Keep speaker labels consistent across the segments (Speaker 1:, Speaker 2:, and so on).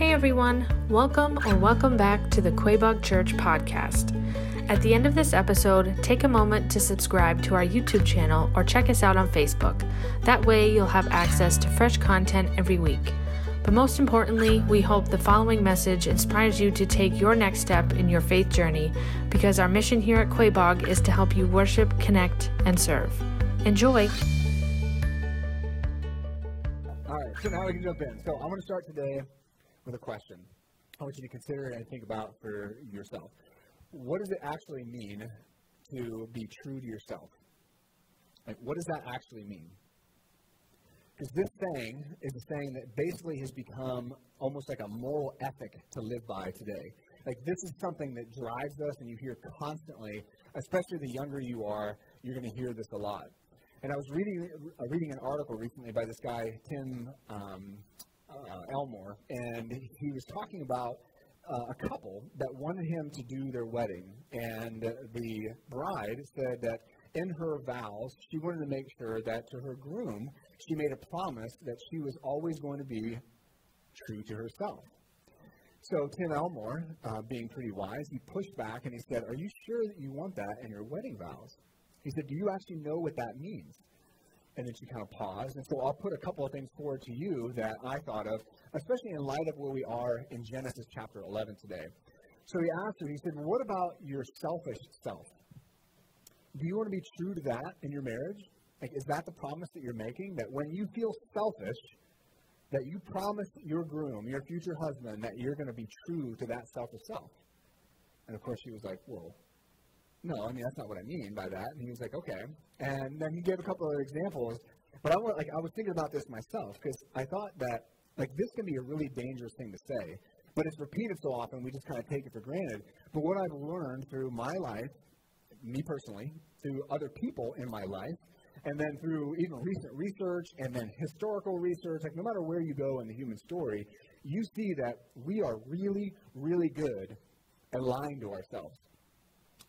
Speaker 1: Hey everyone, welcome or welcome back to the Quaboag Church podcast. At the end of this episode, take a moment to subscribe to our YouTube channel or check us out on Facebook. That way, you'll have access to fresh content every week. But most importantly, we hope the following message inspires you to take your next step in your faith journey because our mission here at Quaboag is to help you worship, connect, and serve. Enjoy!
Speaker 2: All right, so now we can jump in. So I'm going to start today with question. I want you to consider and think about for yourself. What does it actually mean to be true to yourself? Like, what does that actually mean? Because this saying is a saying that basically has become almost like a moral ethic to live by today. Like, this is something that drives us, and you hear constantly, especially the younger you are, you're going to hear this a lot. And I was reading, uh, reading an article recently by this guy, Tim um, uh, Elmore, and he was talking about uh, a couple that wanted him to do their wedding. And the bride said that in her vows, she wanted to make sure that to her groom, she made a promise that she was always going to be true to herself. So Tim Elmore, uh, being pretty wise, he pushed back and he said, Are you sure that you want that in your wedding vows? He said, Do you actually know what that means? And then she kind of paused. And so I'll put a couple of things forward to you that I thought of, especially in light of where we are in Genesis chapter 11 today. So he asked her, he said, What about your selfish self? Do you want to be true to that in your marriage? Like, is that the promise that you're making? That when you feel selfish, that you promise your groom, your future husband, that you're going to be true to that selfish self? And of course, she was like, Whoa, no, I mean that's not what I mean by that. And he was like, okay. And then he gave a couple of examples. But I like, I was thinking about this myself because I thought that like this can be a really dangerous thing to say, but it's repeated so often we just kind of take it for granted. But what I've learned through my life, me personally, through other people in my life, and then through even recent research and then historical research, like no matter where you go in the human story, you see that we are really, really good at lying to ourselves.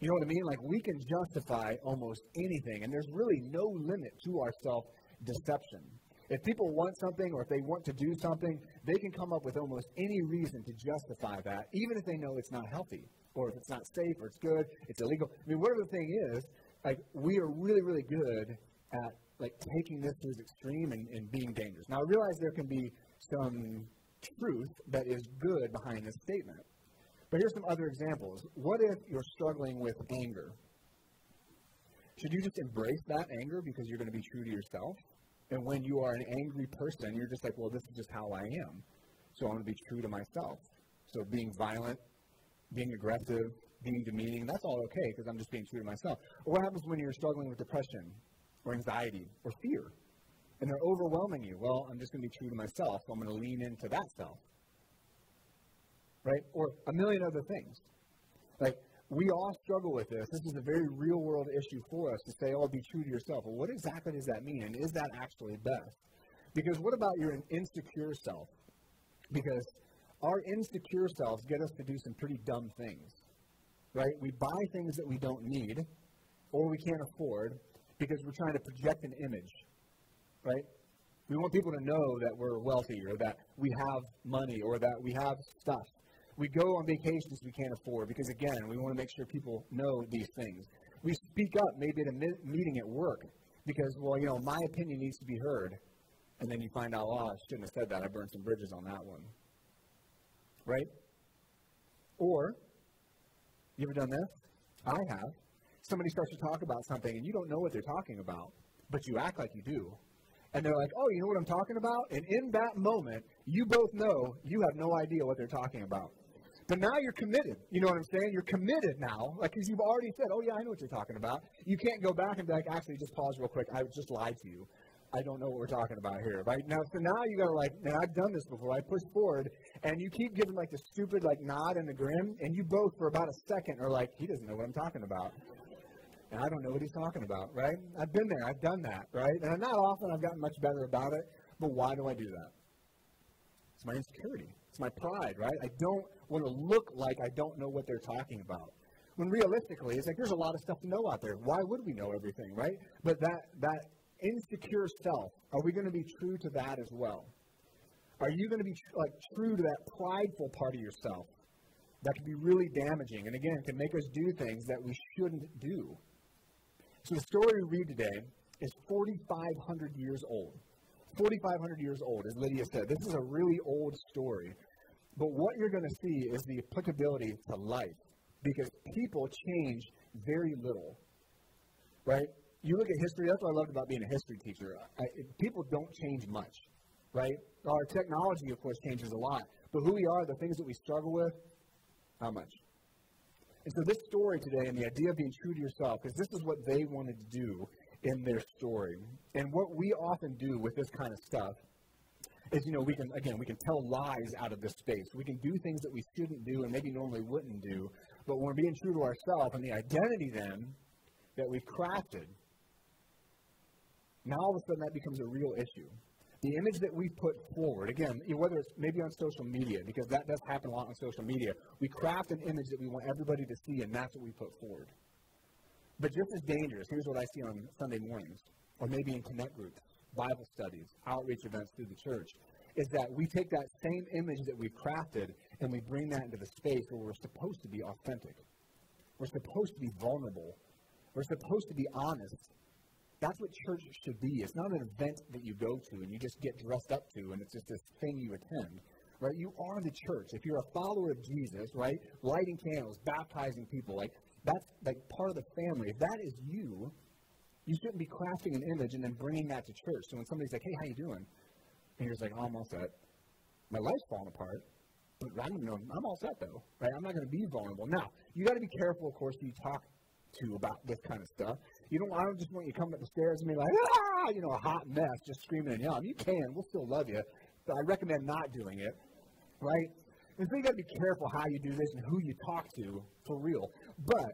Speaker 2: You know what I mean? Like we can justify almost anything, and there's really no limit to our self deception. If people want something or if they want to do something, they can come up with almost any reason to justify that, even if they know it's not healthy, or if it's not safe, or it's good, it's illegal. I mean, whatever the thing is, like we are really, really good at like taking this to its extreme and, and being dangerous. Now I realize there can be some truth that is good behind this statement. But here's some other examples. What if you're struggling with anger? Should you just embrace that anger because you're going to be true to yourself? And when you are an angry person, you're just like, well, this is just how I am. So I'm going to be true to myself. So being violent, being aggressive, being demeaning, that's all okay because I'm just being true to myself. Or what happens when you're struggling with depression or anxiety or fear? And they're overwhelming you. Well, I'm just going to be true to myself. So I'm going to lean into that self right? Or a million other things. Like, we all struggle with this. This is a very real world issue for us to say, oh, be true to yourself. Well, what exactly does that mean? And is that actually best? Because what about your insecure self? Because our insecure selves get us to do some pretty dumb things, right? We buy things that we don't need or we can't afford because we're trying to project an image, right? We want people to know that we're wealthy or that we have money or that we have stuff. We go on vacations we can't afford because, again, we want to make sure people know these things. We speak up maybe at a meeting at work because, well, you know, my opinion needs to be heard. And then you find out, oh, I shouldn't have said that. I burned some bridges on that one. Right? Or, you ever done this? I have. Somebody starts to talk about something and you don't know what they're talking about, but you act like you do. And they're like, oh, you know what I'm talking about? And in that moment, you both know you have no idea what they're talking about. But now you're committed. You know what I'm saying? You're committed now. Like, because you've already said, oh, yeah, I know what you're talking about. You can't go back and be like, actually, just pause real quick. I just lied to you. I don't know what we're talking about here, right? Now, so now you gotta like, now I've done this before. I push forward, and you keep giving like the stupid like nod and the grin, and you both for about a second are like, he doesn't know what I'm talking about, and I don't know what he's talking about, right? I've been there, I've done that, right? And not often I've gotten much better about it, but why do I do that? It's my insecurity. My pride, right? I don't want to look like I don't know what they're talking about. When realistically, it's like there's a lot of stuff to know out there. Why would we know everything, right? But that that insecure self, are we going to be true to that as well? Are you going to be tr- like true to that prideful part of yourself that can be really damaging and again can make us do things that we shouldn't do? So the story we read today is 4,500 years old. 4,500 years old, as Lydia said. This is a really old story. But what you're going to see is the applicability to life because people change very little, right? You look at history, that's what I loved about being a history teacher. I, people don't change much, right? Our technology, of course, changes a lot. But who we are, the things that we struggle with, how much? And so this story today and the idea of being true to yourself, because this is what they wanted to do in their story. And what we often do with this kind of stuff is, you know, we can, again, we can tell lies out of this space. We can do things that we shouldn't do and maybe normally wouldn't do. But when we're being true to ourselves and the identity then that we've crafted, now all of a sudden that becomes a real issue. The image that we put forward, again, whether it's maybe on social media, because that does happen a lot on social media, we craft an image that we want everybody to see, and that's what we put forward. But just as dangerous, here's what I see on Sunday mornings, or maybe in connect groups, Bible studies, outreach events through the church, is that we take that same image that we've crafted and we bring that into the space where we're supposed to be authentic. We're supposed to be vulnerable. We're supposed to be honest. That's what church should be. It's not an event that you go to and you just get dressed up to and it's just this thing you attend. Right? You are the church. If you're a follower of Jesus, right? Lighting candles, baptizing people, like that's like part of the family. If that is you, you shouldn't be crafting an image and then bringing that to church. So when somebody's like, "Hey, how you doing?" and you're just like, oh, "I'm all set." My life's falling apart, but I'm, you know, I'm all set though, right? I'm not going to be vulnerable. Now, you got to be careful, of course, who you talk to about this kind of stuff. You don't. I don't just want you coming up the stairs and be like, ah, you know, a hot mess, just screaming and yelling. You can. We'll still love you, but I recommend not doing it, right? And so you got to be careful how you do this and who you talk to for real. But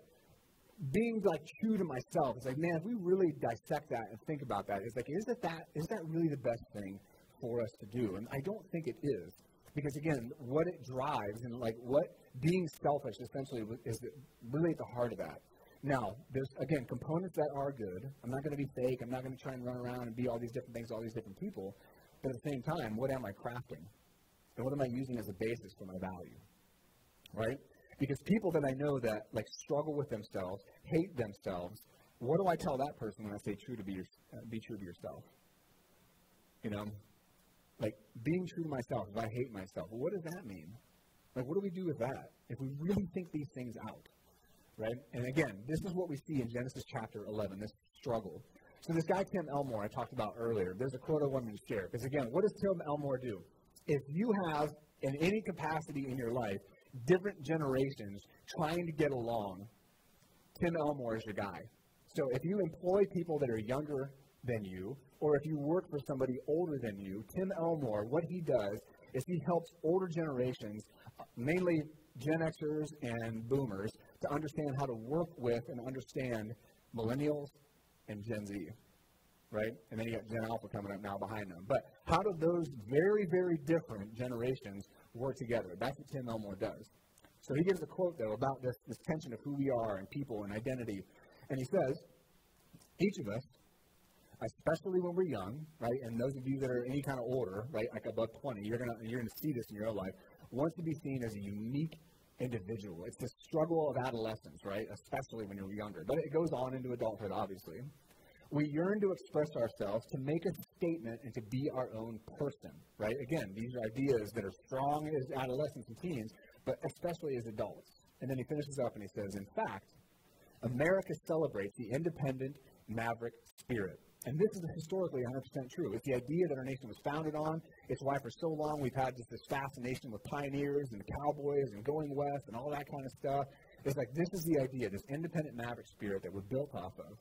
Speaker 2: being like true to myself, it's like, man, if we really dissect that and think about that, it's like, is that that is that really the best thing for us to do? And I don't think it is. Because again, what it drives and like what being selfish essentially is really at the heart of that. Now, there's again components that are good. I'm not going to be fake. I'm not going to try and run around and be all these different things, all these different people. But at the same time, what am I crafting? And what am I using as a basis for my value? Right? Because people that I know that like struggle with themselves, hate themselves, what do I tell that person when I say true to be, your, uh, be true to yourself? You know, like being true to myself, if I hate myself, what does that mean? Like, what do we do with that if we really think these things out? Right? And again, this is what we see in Genesis chapter 11, this struggle. So, this guy, Tim Elmore, I talked about earlier, there's a quote I wanted to share. Because again, what does Tim Elmore do? If you have, in any capacity in your life, different generations trying to get along, Tim Elmore is your guy. So if you employ people that are younger than you, or if you work for somebody older than you, Tim Elmore, what he does is he helps older generations, mainly Gen Xers and boomers, to understand how to work with and understand millennials and Gen Z. Right? And then you got Gen Alpha coming up now behind them. But how do those very, very different generations work together. That's what Tim Elmore does. So he gives a quote, though, about this, this tension of who we are and people and identity. And he says, each of us, especially when we're young, right, and those of you that are any kind of older, right, like above 20, you're going you're gonna see this in your own life, wants to be seen as a unique individual. It's the struggle of adolescence, right, especially when you're younger. But it goes on into adulthood, obviously. We yearn to express ourselves, to make a statement, and to be our own person, right? Again, these are ideas that are strong as adolescents and teens, but especially as adults. And then he finishes up and he says, in fact, America celebrates the independent maverick spirit. And this is historically 100% true. It's the idea that our nation was founded on. It's why for so long we've had just this fascination with pioneers and cowboys and going west and all that kind of stuff. It's like this is the idea, this independent maverick spirit that we're built off of.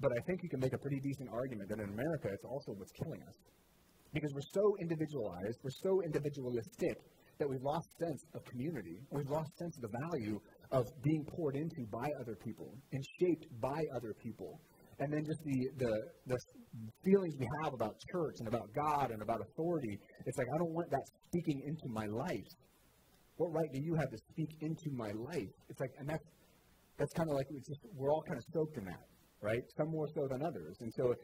Speaker 2: But I think you can make a pretty decent argument that in America, it's also what's killing us. Because we're so individualized, we're so individualistic that we've lost sense of community. We've lost sense of the value of being poured into by other people and shaped by other people. And then just the, the, the feelings we have about church and about God and about authority, it's like, I don't want that speaking into my life. What right do you have to speak into my life? It's like, and that's, that's kind of like, just, we're all kind of soaked in that right? Some more so than others. And so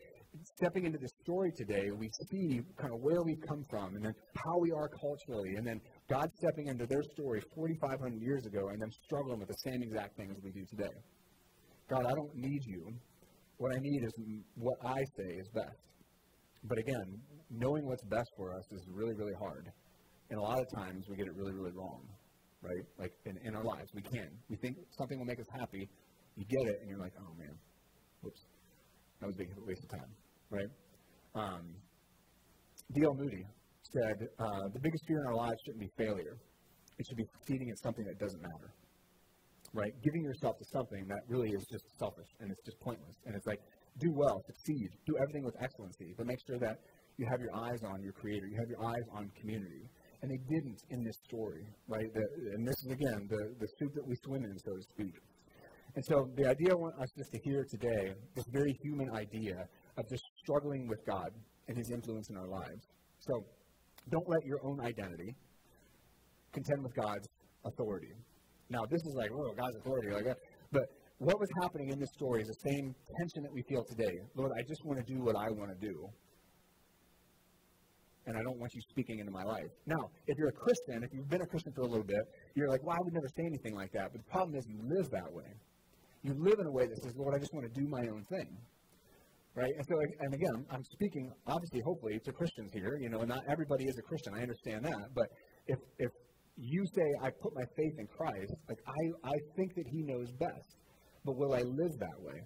Speaker 2: stepping into this story today, we see kind of where we've come from and then how we are culturally, and then God stepping into their story 4,500 years ago and then struggling with the same exact things we do today. God, I don't need you. What I need is what I say is best. But again, knowing what's best for us is really, really hard. And a lot of times we get it really, really wrong, right? Like in, in our lives, we can. We think something will make us happy. You get it, and you're like, oh man, whoops, that was a big waste of time, right? Um, D.L. Moody said, uh, the biggest fear in our lives shouldn't be failure. It should be succeeding at something that doesn't matter right? Giving yourself to something that really is just selfish and it's just pointless. And it's like, do well, succeed, do everything with excellency, but make sure that you have your eyes on your creator, you have your eyes on community. And they didn't in this story, right? The, and this is, again, the, the soup that we swim in, so to speak. And so the idea I want us just to hear today, this very human idea of just struggling with God and his influence in our lives. So don't let your own identity contend with God's authority. Now, this is like, oh, God's authority, like that. But what was happening in this story is the same tension that we feel today. Lord, I just want to do what I want to do. And I don't want you speaking into my life. Now, if you're a Christian, if you've been a Christian for a little bit, you're like, well, I would never say anything like that. But the problem is you live that way. You live in a way that says, Lord, I just want to do my own thing. Right? And so, and again, I'm speaking, obviously, hopefully, to Christians here. You know, not everybody is a Christian. I understand that. But if, if you say, I put my faith in Christ, like I, I think that he knows best. But will I live that way?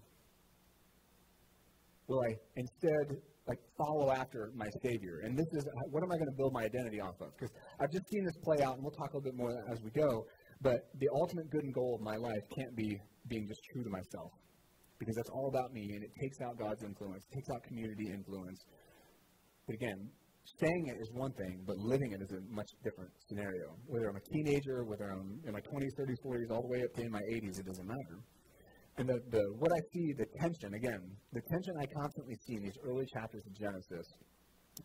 Speaker 2: Will I instead like follow after my Savior? And this is what am I going to build my identity off of? Because I've just seen this play out, and we'll talk a little bit more as we go. But the ultimate good and goal of my life can't be being just true to myself, because that's all about me, and it takes out God's influence, takes out community influence. But again, saying it is one thing, but living it is a much different scenario. Whether I'm a teenager, whether I'm in my 20s, 30s, 40s, all the way up to in my 80s, it doesn't matter. And the, the, what I see, the tension, again, the tension I constantly see in these early chapters of Genesis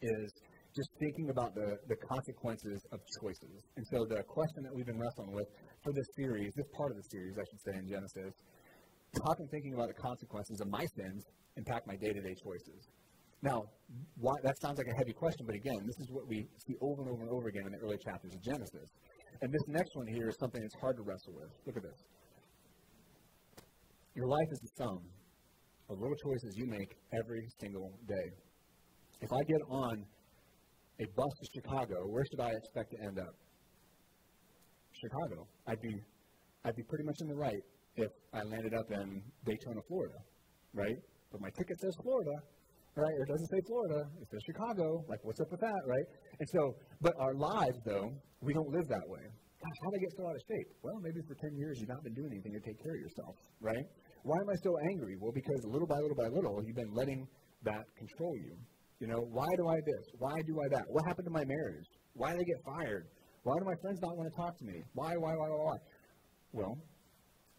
Speaker 2: is just thinking about the, the consequences of choices. And so the question that we've been wrestling with for this series, this part of the series, I should say, in Genesis, can thinking about the consequences of my sins impact my day-to-day choices? Now, why, that sounds like a heavy question, but again, this is what we see over and over and over again in the early chapters of Genesis. And this next one here is something that's hard to wrestle with. Look at this. Your life is the sum of little choices you make every single day. If I get on a bus to Chicago, where should I expect to end up? Chicago. I'd be, I'd be pretty much in the right if I landed up in Daytona, Florida, right? But my ticket says Florida, right? Or it doesn't say Florida, it says Chicago. Like, what's up with that, right? And so, but our lives, though, we don't live that way. Gosh, how did I get so out of shape? Well, maybe for 10 years you've not been doing anything to take care of yourself, right? Why am I so angry? Well, because little by little by little, you've been letting that control you. You know, why do I this? Why do I that? What happened to my marriage? Why did I get fired? Why do my friends not want to talk to me? Why, why, why, why, why? Well,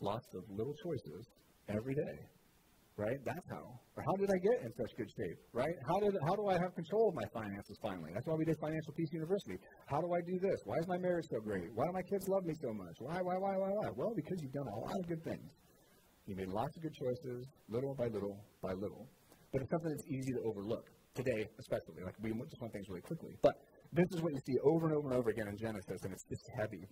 Speaker 2: lots of little choices every day right? That's how. Or how did I get in such good shape, right? How did how do I have control of my finances finally? That's why we did Financial Peace University. How do I do this? Why is my marriage so great? Why do my kids love me so much? Why, why, why, why, why? Well, because you've done a lot of good things. You made lots of good choices, little by little by little. But it's something that's easy to overlook today, especially. Like we just want things really quickly. But this is what you see over and over and over again in Genesis, and it's just heavy,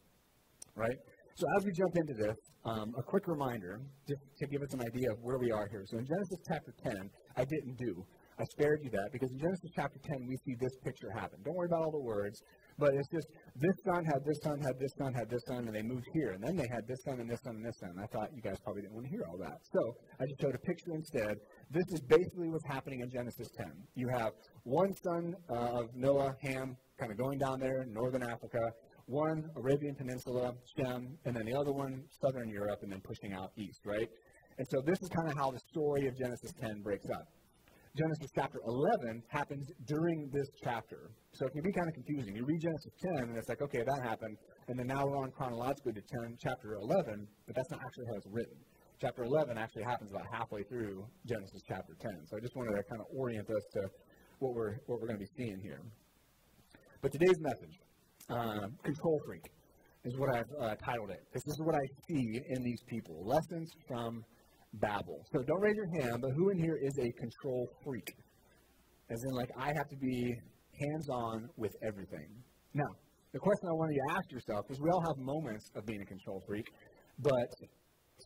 Speaker 2: right? So as we jump into this, um, a quick reminder, just to give us an idea of where we are here. So in Genesis chapter 10, I didn't do. I spared you that because in Genesis chapter 10, we see this picture happen. Don't worry about all the words, but it's just this son had this son, had this son, had this son, and they moved here. And then they had this son and this son and this son. And I thought you guys probably didn't want to hear all that. So I just showed a picture instead. This is basically what's happening in Genesis 10. You have one son uh, of Noah, Ham, kind of going down there northern Africa one Arabian Peninsula, Shem, and then the other one southern Europe, and then pushing out east, right? And so this is kind of how the story of Genesis 10 breaks up. Genesis chapter 11 happens during this chapter. So it can be kind of confusing. You read Genesis 10, and it's like, okay, that happened, and then now we're on chronologically to 10, chapter 11, but that's not actually how it's written. Chapter 11 actually happens about halfway through Genesis chapter 10. So I just wanted to kind of orient us to what we're, what we're going to be seeing here. But today's message uh, control freak is what I've uh, titled it. This is what I see in these people. Lessons from Babel. So don't raise your hand, but who in here is a control freak? as in, like, I have to be hands on with everything. Now, the question I want you to ask yourself is we all have moments of being a control freak, but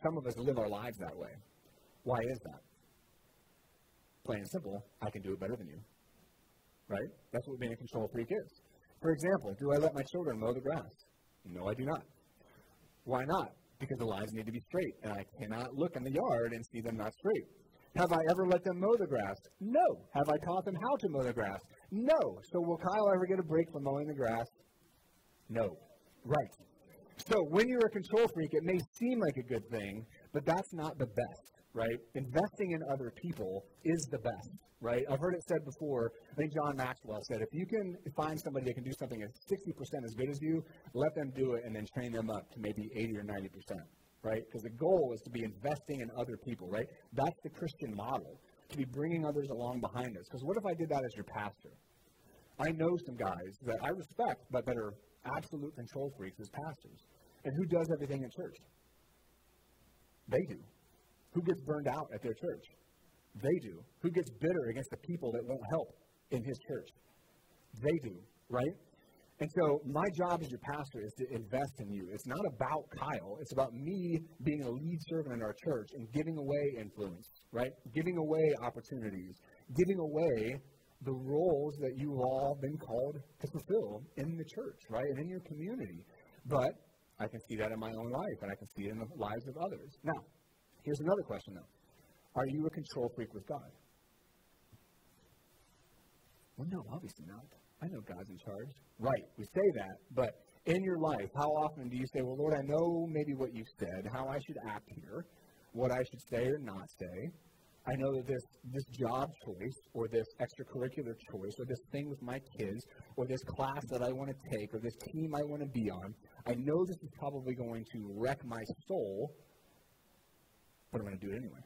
Speaker 2: some of us live our lives that way. Why is that? Plain and simple, I can do it better than you. Right? That's what being a control freak is. For example, do I let my children mow the grass? No, I do not. Why not? Because the lines need to be straight, and I cannot look in the yard and see them not straight. Have I ever let them mow the grass? No. Have I taught them how to mow the grass? No. So will Kyle ever get a break from mowing the grass? No. Right. So when you're a control freak, it may seem like a good thing, but that's not the best, right? Investing in other people is the best, right? I've heard it said before. I think John Maxwell said, if you can find somebody that can do something at 60% as good as you, let them do it and then train them up to maybe 80 or 90%, right? Because the goal is to be investing in other people, right? That's the Christian model, to be bringing others along behind us. Because what if I did that as your pastor? I know some guys that I respect, but that are absolute control freaks as pastors. And who does everything in church? They do. Who gets burned out at their church? They do. Who gets bitter against the people that won't help in his church? They do, right? And so my job as your pastor is to invest in you. It's not about Kyle. It's about me being a lead servant in our church and giving away influence, right? Giving away opportunities, giving away the roles that you've all been called to fulfill in the church, right? And in your community. But I can see that in my own life, and I can see it in the lives of others. Now, here's another question, though. Are you a control freak with God? Well, no, obviously not. I know God's in charge. Right, we say that, but in your life, how often do you say, Well, Lord, I know maybe what you said, how I should act here, what I should say or not say. I know that this, this job choice or this extracurricular choice or this thing with my kids or this class that I want to take or this team I want to be on, I know this is probably going to wreck my soul, but I'm going to do it anyway.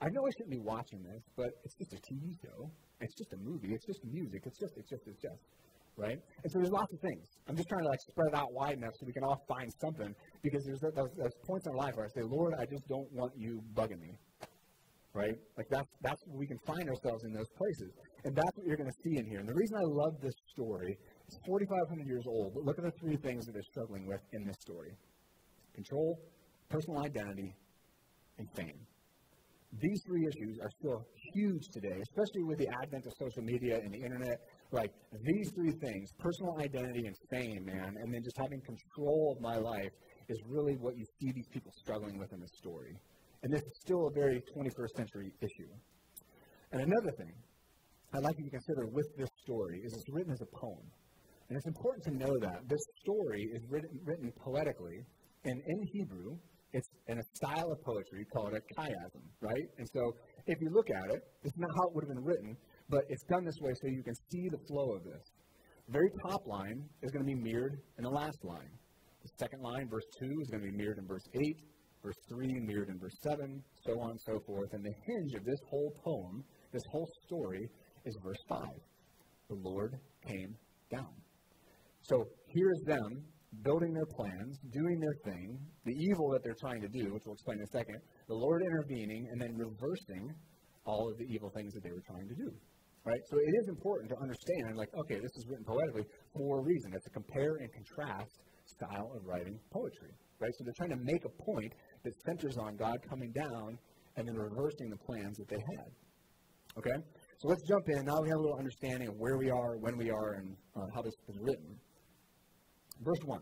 Speaker 2: I know I shouldn't be watching this, but it's just a TV show. It's just a movie. It's just music. It's just, it's just, it's just, right? And so there's lots of things. I'm just trying to like spread it out wide enough so we can all find something because there's those, those points in our life where I say, Lord, I just don't want you bugging me, right? Like that's that's we can find ourselves in those places, and that's what you're going to see in here. And the reason I love this story, it's 4,500 years old, but look at the three things that they're struggling with in this story: control, personal identity, and fame. These three issues are still huge today, especially with the advent of social media and the internet. Like these three things, personal identity and fame, man, and then just having control of my life is really what you see these people struggling with in this story. And this is still a very 21st century issue. And another thing I'd like you to consider with this story is it's written as a poem. And it's important to know that this story is written, written poetically, and in Hebrew, it's in a style of poetry called a chiasm, right? And so if you look at it, it's not how it would have been written, but it's done this way so you can see the flow of this. The very top line is going to be mirrored in the last line. The second line, verse 2, is going to be mirrored in verse 8, verse 3 mirrored in verse 7, so on and so forth. And the hinge of this whole poem, this whole story, is verse 5. The Lord came down. So here's them building their plans, doing their thing, the evil that they're trying to do, which we'll explain in a second, the Lord intervening, and then reversing all of the evil things that they were trying to do. Right? So it is important to understand, like, okay, this is written poetically for a reason. It's a compare and contrast style of writing poetry. Right? So they're trying to make a point that centers on God coming down and then reversing the plans that they had. Okay? So let's jump in. Now we have a little understanding of where we are, when we are, and uh, how this is written. Verse 1.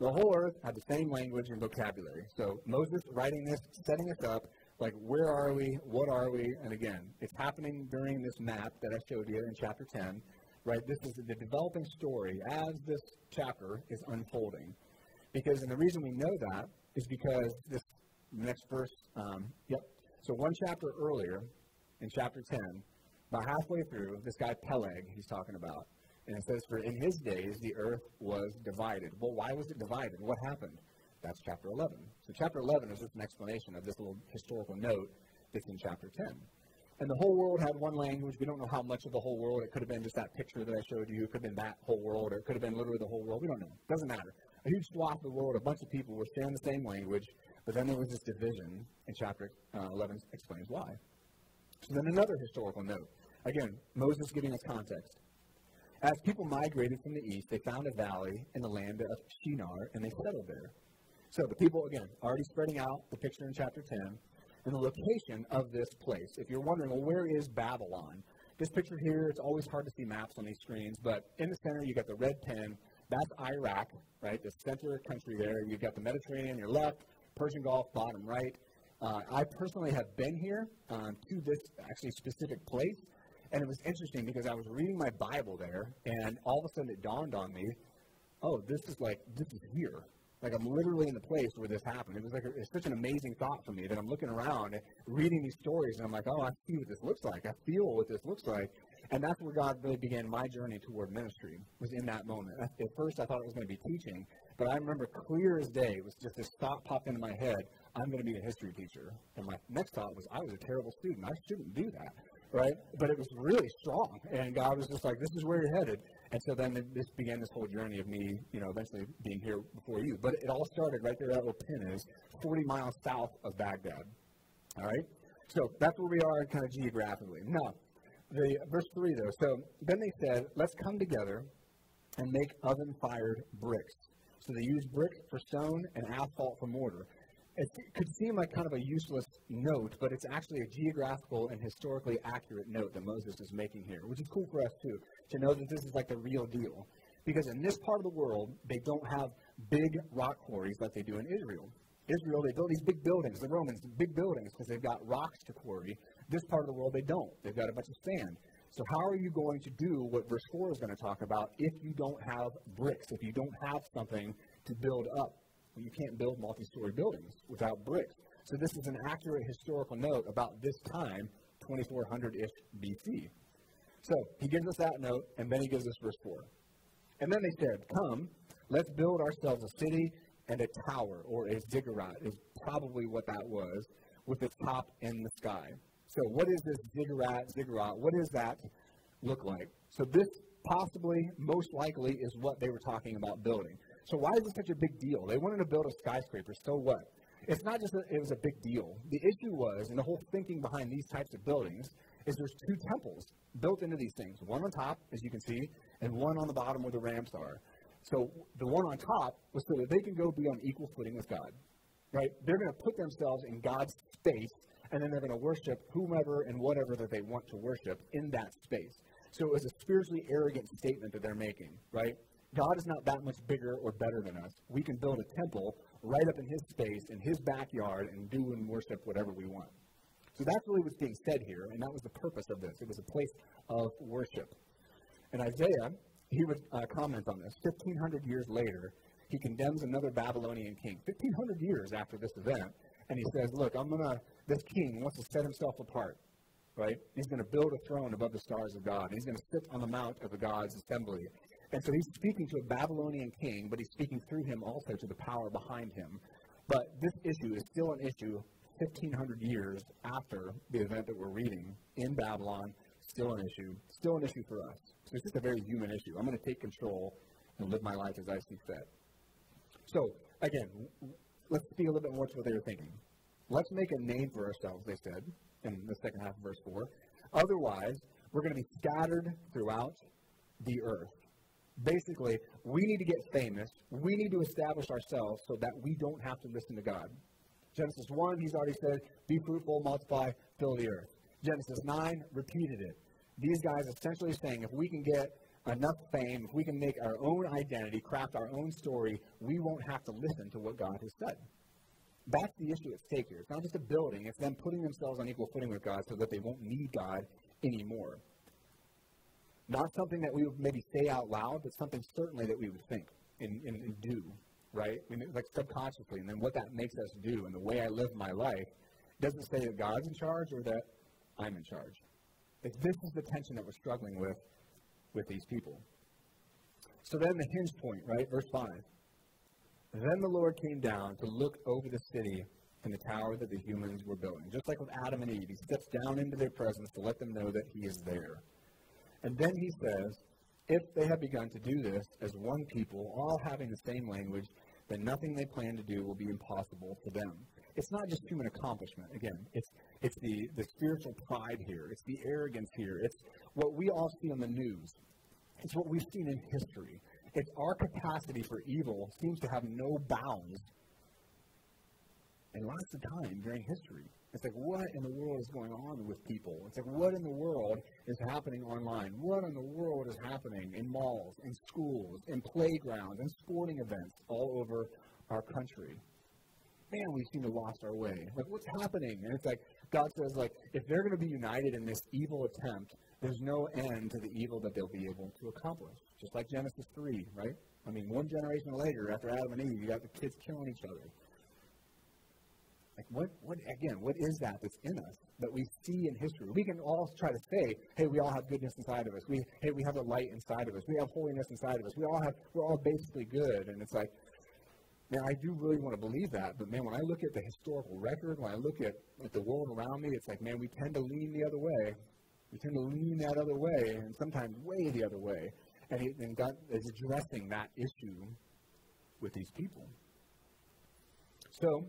Speaker 2: The whole earth had the same language and vocabulary. So Moses writing this, setting us up, like where are we, what are we, and again, it's happening during this map that I showed you in chapter 10, right? This is the developing story as this chapter is unfolding. Because, and the reason we know that is because this next verse, um, yep. So one chapter earlier, in chapter 10, about halfway through, this guy Peleg, he's talking about, and it says, For in his days the earth was divided. Well, why was it divided? What happened? That's chapter 11. So, chapter 11 is just an explanation of this little historical note that's in chapter 10. And the whole world had one language. We don't know how much of the whole world. It could have been just that picture that I showed you. It could have been that whole world, or it could have been literally the whole world. We don't know. It doesn't matter. A huge swath of the world, a bunch of people were sharing the same language, but then there was this division, and chapter uh, 11 explains why. So then another historical note. Again, Moses giving us context. As people migrated from the east, they found a valley in the land of Shinar, and they settled there. So the people, again, already spreading out the picture in chapter 10, and the location of this place. If you're wondering, well, where is Babylon? This picture here, it's always hard to see maps on these screens, but in the center, you got the red pen. That's Iraq, right? The center country there. You've got the Mediterranean, your left, Persian Gulf, bottom right. Uh, I personally have been here um, to this actually specific place, and it was interesting because I was reading my Bible there, and all of a sudden it dawned on me, oh, this is like this is here. Like I'm literally in the place where this happened. It was like it's such an amazing thought for me that I'm looking around, reading these stories, and I'm like, oh, I see what this looks like. I feel what this looks like. And that's where God really began my journey toward ministry, was in that moment. At first, I thought it was going to be teaching, but I remember clear as day, it was just this thought popped into my head, I'm going to be a history teacher. And my next thought was, I was a terrible student. I shouldn't do that, right? But it was really strong, and God was just like, this is where you're headed. And so then this began this whole journey of me, you know, eventually being here before you. But it all started right there at where pin is, 40 miles south of Baghdad. All right? So that's where we are kind of geographically. Now, the verse 3 though. So then they said, let's come together and make oven fired bricks. So they used brick for stone and asphalt for mortar. It could seem like kind of a useless note, but it's actually a geographical and historically accurate note that Moses is making here, which is cool for us too, to know that this is like the real deal. Because in this part of the world, they don't have big rock quarries like they do in Israel. Israel, they build these big buildings, the Romans, big buildings, because they've got rocks to quarry. This part of the world, they don't. They've got a bunch of sand. So, how are you going to do what verse 4 is going to talk about if you don't have bricks, if you don't have something to build up? You can't build multi story buildings without bricks. So, this is an accurate historical note about this time, 2400 ish BC. So, he gives us that note, and then he gives us verse 4. And then they said, Come, let's build ourselves a city and a tower, or a ziggurat, is probably what that was, with its top in the sky. So, what is this ziggurat, ziggurat? What does that look like? So, this possibly, most likely, is what they were talking about building. So, why is this such a big deal? They wanted to build a skyscraper. So what? It's not just that it was a big deal. The issue was, and the whole thinking behind these types of buildings, is there's two temples built into these things. One on top, as you can see, and one on the bottom where the ramps are. So the one on top was so that they can go be on equal footing with God. Right? They're going to put themselves in God's space and then they're going to worship whomever and whatever that they want to worship in that space. So it was a spiritually arrogant statement that they're making, right? God is not that much bigger or better than us. We can build a temple right up in his space, in his backyard, and do and worship whatever we want. So that's really what's being said here, and that was the purpose of this. It was a place of worship. And Isaiah, he would uh, comment on this. 1,500 years later, he condemns another Babylonian king. 1,500 years after this event, and he says, Look, I'm going to this king wants to set himself apart, right? He's going to build a throne above the stars of God. He's going to sit on the mount of the God's assembly. And so he's speaking to a Babylonian king, but he's speaking through him also to the power behind him. But this issue is still an issue 1,500 years after the event that we're reading in Babylon. Still an issue. Still an issue for us. So it's just a very human issue. I'm going to take control and live my life as I see fit. So, again, let's speak a little bit more to what they were thinking. Let's make a name for ourselves, they said in the second half of verse 4. Otherwise, we're going to be scattered throughout the earth. Basically, we need to get famous. We need to establish ourselves so that we don't have to listen to God. Genesis 1, he's already said, Be fruitful, multiply, fill the earth. Genesis 9 repeated it. These guys essentially saying if we can get enough fame, if we can make our own identity, craft our own story, we won't have to listen to what God has said. That's the issue at stake here. It's not just a building, it's them putting themselves on equal footing with God so that they won't need God anymore. Not something that we would maybe say out loud, but something certainly that we would think and, and, and do, right? I mean, like subconsciously. And then what that makes us do and the way I live my life doesn't say that God's in charge or that I'm in charge. It's, this is the tension that we're struggling with with these people. So then the hinge point, right? Verse 5. Then the Lord came down to look over the city and the tower that the humans were building. Just like with Adam and Eve, he steps down into their presence to let them know that he is there. And then he says, If they have begun to do this as one people, all having the same language, then nothing they plan to do will be impossible for them. it's not just human accomplishment. Again, it's it's the the spiritual pride here. It's the arrogance here. It's what we all see on the news. It's what we've seen in history. It's our capacity for evil seems to have no bounds. And lots of time during history. It's like, what in the world is going on with people? It's like, what in the world is happening online? What in the world is happening in malls, in schools, in playgrounds, in sporting events all over our country? Man, we seem to lost our way. Like, what's happening? And it's like, God says, like, if they're going to be united in this evil attempt, there's no end to the evil that they'll be able to accomplish. Just like Genesis 3, right? I mean, one generation later, after Adam and Eve, you got the kids killing each other. Like, what, what, again, what is that that's in us that we see in history? We can all try to say, hey, we all have goodness inside of us. We, hey, we have a light inside of us. We have holiness inside of us. We all have, we're all basically good. And it's like, man, I do really want to believe that. But man, when I look at the historical record, when I look at, at the world around me, it's like, man, we tend to lean the other way. We tend to lean that other way, and sometimes way the other way. And, he, and God is addressing that issue with these people. So,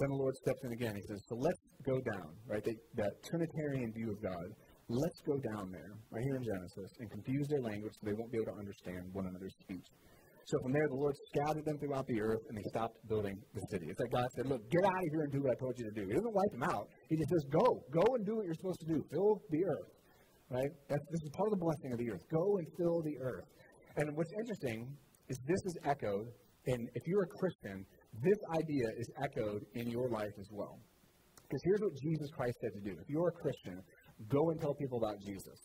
Speaker 2: then the Lord steps in again. He says, So let's go down, right? They, that Trinitarian view of God. Let's go down there, right here in Genesis, and confuse their language so they won't be able to understand one another's speech. So from there, the Lord scattered them throughout the earth, and they stopped building the city. It's like God said, Look, get out of here and do what I told you to do. He doesn't wipe them out. He just says, Go. Go and do what you're supposed to do. Fill the earth. Right? That's, this is part of the blessing of the earth. Go and fill the earth. And what's interesting is this is echoed, and if you're a Christian, this idea is echoed in your life as well. Because here's what Jesus Christ said to do. If you're a Christian, go and tell people about Jesus.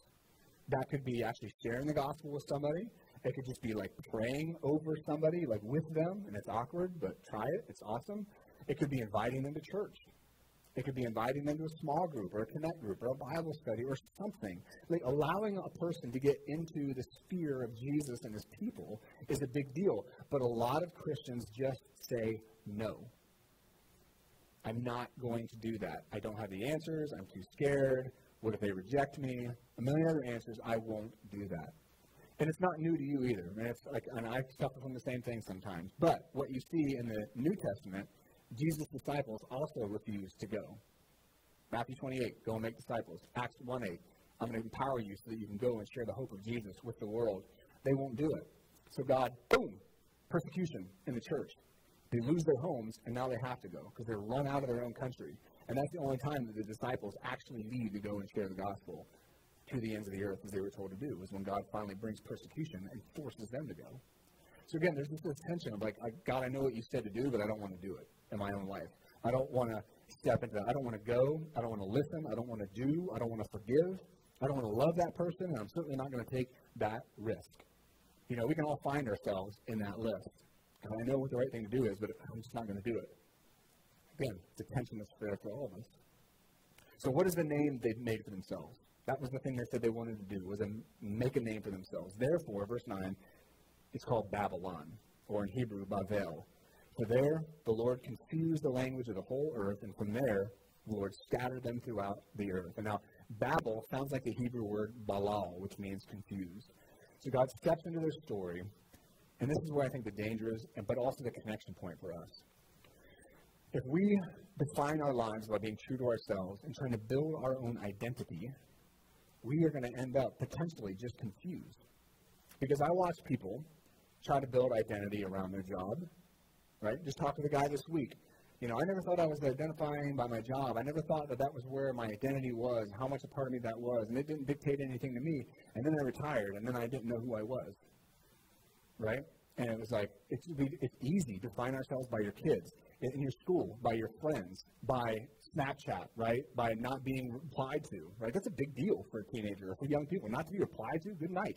Speaker 2: That could be actually sharing the gospel with somebody. It could just be like praying over somebody, like with them, and it's awkward, but try it. It's awesome. It could be inviting them to church. It could be inviting them to a small group or a connect group or a Bible study or something. Like allowing a person to get into the sphere of Jesus and his people is a big deal. But a lot of Christians just say no. I'm not going to do that. I don't have the answers. I'm too scared. What if they reject me? A million other answers. I won't do that. And it's not new to you either. I mean, it's like, and I suffer from the same thing sometimes. But what you see in the New Testament, Jesus' disciples also refused to go. Matthew 28, go and make disciples. Acts 1 8, I'm going to empower you so that you can go and share the hope of Jesus with the world. They won't do it. So God, boom, persecution in the church. They lose their homes, and now they have to go because they're run out of their own country. And that's the only time that the disciples actually leave to go and share the gospel to the ends of the earth as they were told to do, is when God finally brings persecution and forces them to go. So again, there's this, tension of like, God, I know what you said to do, but I don't want to do it in my own life. I don't want to step into that. I don't want to go. I don't want to listen. I don't want to do. I don't want to forgive. I don't want to love that person, and I'm certainly not going to take that risk. You know, we can all find ourselves in that list. And I know what the right thing to do is, but I'm just not going to do it. Again, a tension that's there for all of us. So what is the name they've made for themselves? That was the thing they said they wanted to do, was a, make a name for themselves. Therefore, verse 9, it's called Babylon, or in Hebrew, Bavel. For there, the Lord confused the language of the whole earth, and from there, the Lord scattered them throughout the earth. And now, Babel sounds like the Hebrew word balal, which means confused. So God steps into their story, and this is where I think the danger is, but also the connection point for us. If we define our lives by being true to ourselves and trying to build our own identity, we are going to end up potentially just confused. Because I watch people try to build identity around their job, right? Just talk to the guy this week. You know, I never thought I was identifying by my job. I never thought that that was where my identity was, how much a part of me that was, and it didn't dictate anything to me. And then I retired, and then I didn't know who I was, right? And it was like, it's, it's easy to find ourselves by your kids, in your school, by your friends, by Snapchat, right? By not being replied to, right? That's a big deal for a teenager or for young people. Not to be replied to, good night.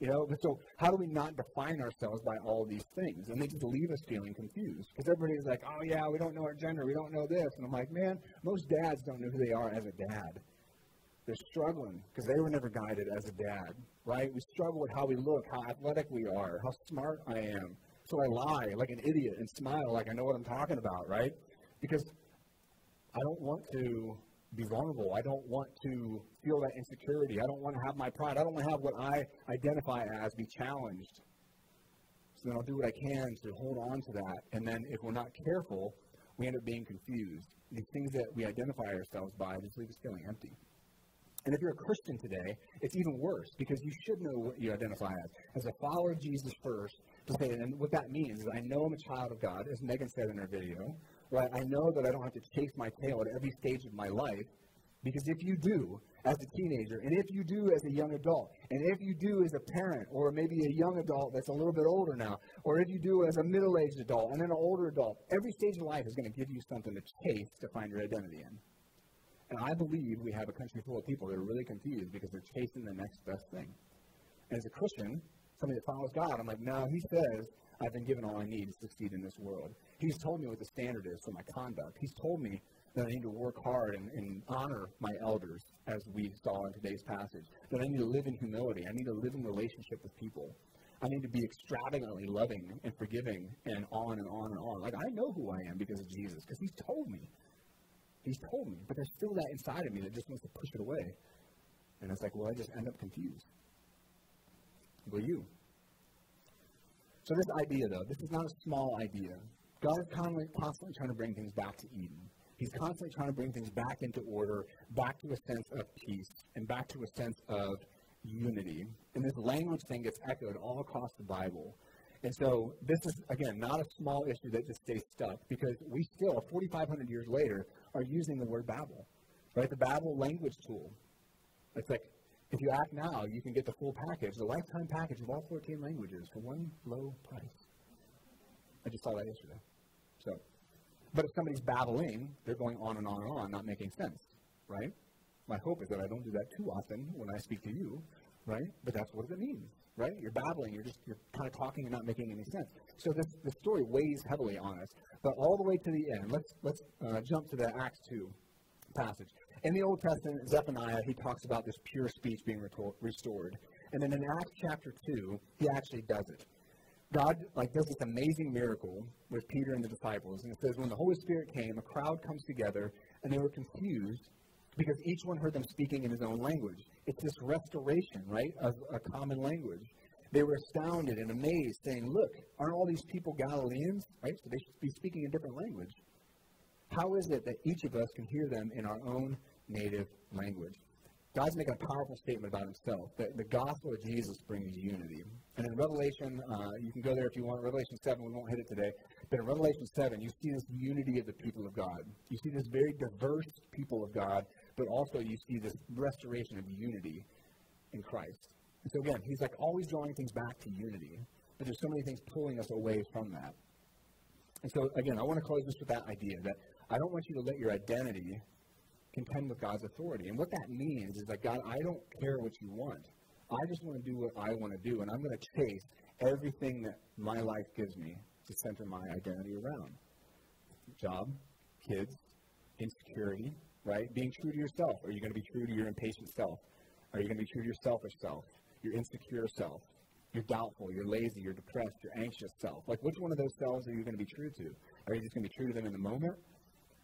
Speaker 2: You know, so how do we not define ourselves by all these things? And they just leave us feeling confused. Because everybody's like, oh, yeah, we don't know our gender, we don't know this. And I'm like, man, most dads don't know who they are as a dad. They're struggling because they were never guided as a dad, right? We struggle with how we look, how athletic we are, how smart I am. So I lie like an idiot and smile like I know what I'm talking about, right? Because I don't want to be vulnerable. I don't want to feel that insecurity. I don't want to have my pride. I don't want to have what I identify as be challenged. So then I'll do what I can to hold on to that. And then if we're not careful, We end up being confused. These things that we identify ourselves by just leave us feeling empty. And if you're a Christian today, it's even worse because you should know what you identify as. As a follower of Jesus first, to say, and what that means is I know I'm a child of God, as Megan said in her video, right? I know that I don't have to chase my tail at every stage of my life because if you do, as a teenager, and if you do as a young adult, and if you do as a parent, or maybe a young adult that's a little bit older now, or if you do as a middle aged adult and then an older adult, every stage of life is going to give you something to chase to find your identity in. And I believe we have a country full of people that are really confused because they're chasing the next best thing. And as a Christian, somebody that follows God, I'm like, no, He says I've been given all I need to succeed in this world. He's told me what the standard is for my conduct. He's told me that I need to work hard and, and honor my elders, as we saw in today's passage. That I need to live in humility. I need to live in relationship with people. I need to be extravagantly loving and forgiving and on and on and on. Like, I know who I am because of Jesus, because He's told me. He's told me, but there's still that inside of me that just wants to push it away. And it's like, well, I just end up confused. You? So this idea, though, this is not a small idea. God is constantly, constantly trying to bring things back to Eden. He's constantly trying to bring things back into order, back to a sense of peace, and back to a sense of unity. And this language thing gets echoed all across the Bible. And so this is, again, not a small issue that just stays stuck because we still, 4,500 years later, are using the word Babel, right? The Babbel language tool. It's like, if you act now, you can get the full package, the lifetime package of all 14 languages for one low price. I just saw that yesterday. So, but if somebody's babbling, they're going on and on and on, not making sense, right? My hope is that I don't do that too often when I speak to you, right? But that's what it means, right? You're babbling, you're just you're kind of talking and not making any sense. So this the story weighs heavily on us. But all the way to the end, let's let's uh, jump to the Acts two passage. In the Old Testament, Zephaniah he talks about this pure speech being restored, and then in Acts chapter two, he actually does it. God like does this amazing miracle with Peter and the disciples, and it says when the Holy Spirit came, a crowd comes together, and they were confused because each one heard them speaking in his own language. It's this restoration, right, of a common language. They were astounded and amazed, saying, Look, aren't all these people Galileans? Right? So they should be speaking a different language. How is it that each of us can hear them in our own native language? God's making a powerful statement about himself that the gospel of Jesus brings unity. And in Revelation, uh, you can go there if you want. Revelation 7, we won't hit it today. But in Revelation 7, you see this unity of the people of God. You see this very diverse people of God, but also you see this restoration of unity in Christ. And so again, he's like always drawing things back to unity, but there's so many things pulling us away from that. And so again, I want to close this with that idea that I don't want you to let your identity contend with God's authority. And what that means is that God, I don't care what you want. I just want to do what I want to do, and I'm going to chase everything that my life gives me to center my identity around. Job, kids, insecurity, right? Being true to yourself. Are you going to be true to your impatient self? Are you going to be true to your selfish self? your insecure self, your doubtful, your lazy, your depressed, your anxious self. Like, which one of those selves are you going to be true to? Are you just going to be true to them in the moment?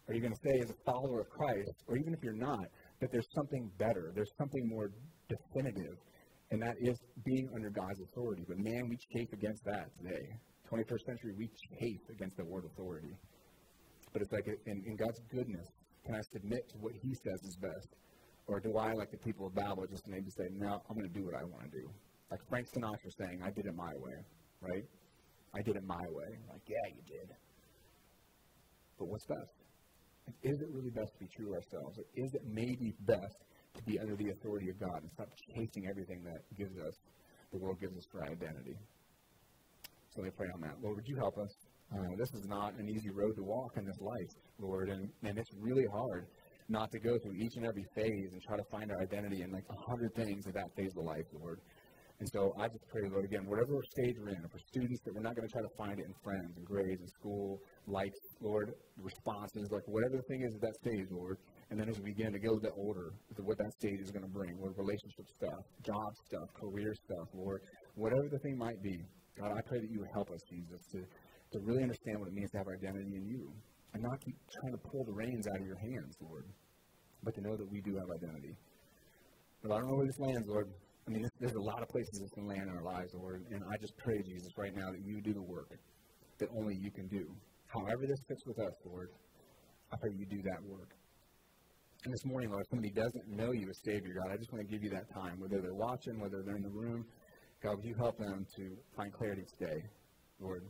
Speaker 2: Are you going to say, as a follower of Christ, or even if you're not, that there's something better, there's something more definitive, and that is being under God's authority? But man, we chafe against that today. 21st century, we chafe against the word authority. But it's like, in, in God's goodness, can I submit to what He says is best? Or do I, like the people of Babel, just maybe say, no, I'm going to do what I want to do? Like Frank Sinatra saying, I did it my way, right? I did it my way. Like, yeah, you did. But what's best? Is it really best to be true to ourselves? Or is it maybe best to be under the authority of God and stop chasing everything that gives us, the world gives us for our identity? So let me pray on that. Lord, would you help us? Uh, this is not an easy road to walk in this life, Lord, and, and it's really hard not to go through each and every phase and try to find our identity in like a hundred things of that phase of life, Lord. And so I just pray, Lord, again, whatever stage we're in, for students that we're not going to try to find it in friends and grades and school, likes, Lord, responses, like whatever the thing is at that stage, Lord. And then as we begin to get a bit older, what that stage is going to bring, Lord, relationship stuff, job stuff, career stuff, Lord, whatever the thing might be. God, I pray that you would help us, Jesus, to, to really understand what it means to have identity in you and not keep trying to pull the reins out of your hands, Lord, but to know that we do have identity. But I don't know where this lands, Lord. I mean, there's a lot of places this can land in our lives, Lord, and I just pray, Jesus, right now that you do the work that only you can do. however this fits with us, Lord, I pray you do that work. And this morning, Lord, if somebody doesn't know you as Savior, God, I just want to give you that time, whether they're watching, whether they're in the room. God, would you help them to find clarity today, Lord?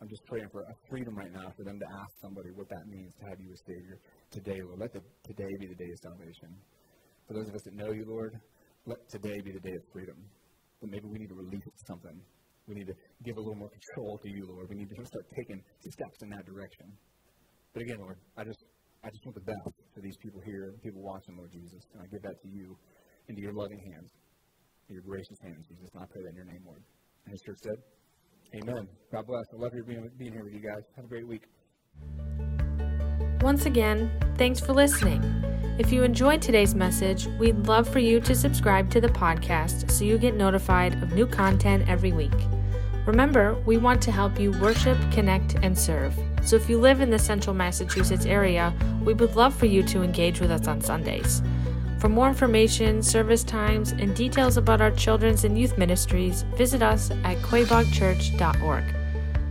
Speaker 2: I'm just praying for a freedom right now for them to ask somebody what that means to have you as Savior today, Lord. Let the, today be the day of salvation. For those of us that know you, Lord, let today be the day of freedom. But maybe we need to release something. We need to give a little more control to you, Lord. We need to start taking steps in that direction. But again, Lord, I just I just want the best for these people here, people watching, Lord Jesus. And I give that to you into your loving hands, your gracious hands, Jesus. And I pray that in your name, Lord. And his church said, Amen. God bless. I love you being, being here with you guys. Have a great week.
Speaker 1: Once again, thanks for listening. If you enjoyed today's message, we'd love for you to subscribe to the podcast so you get notified of new content every week. Remember, we want to help you worship, connect, and serve. So if you live in the central Massachusetts area, we would love for you to engage with us on Sundays. For more information, service times, and details about our children's and youth ministries, visit us at quaboagchurch.org.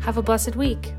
Speaker 1: Have a blessed week.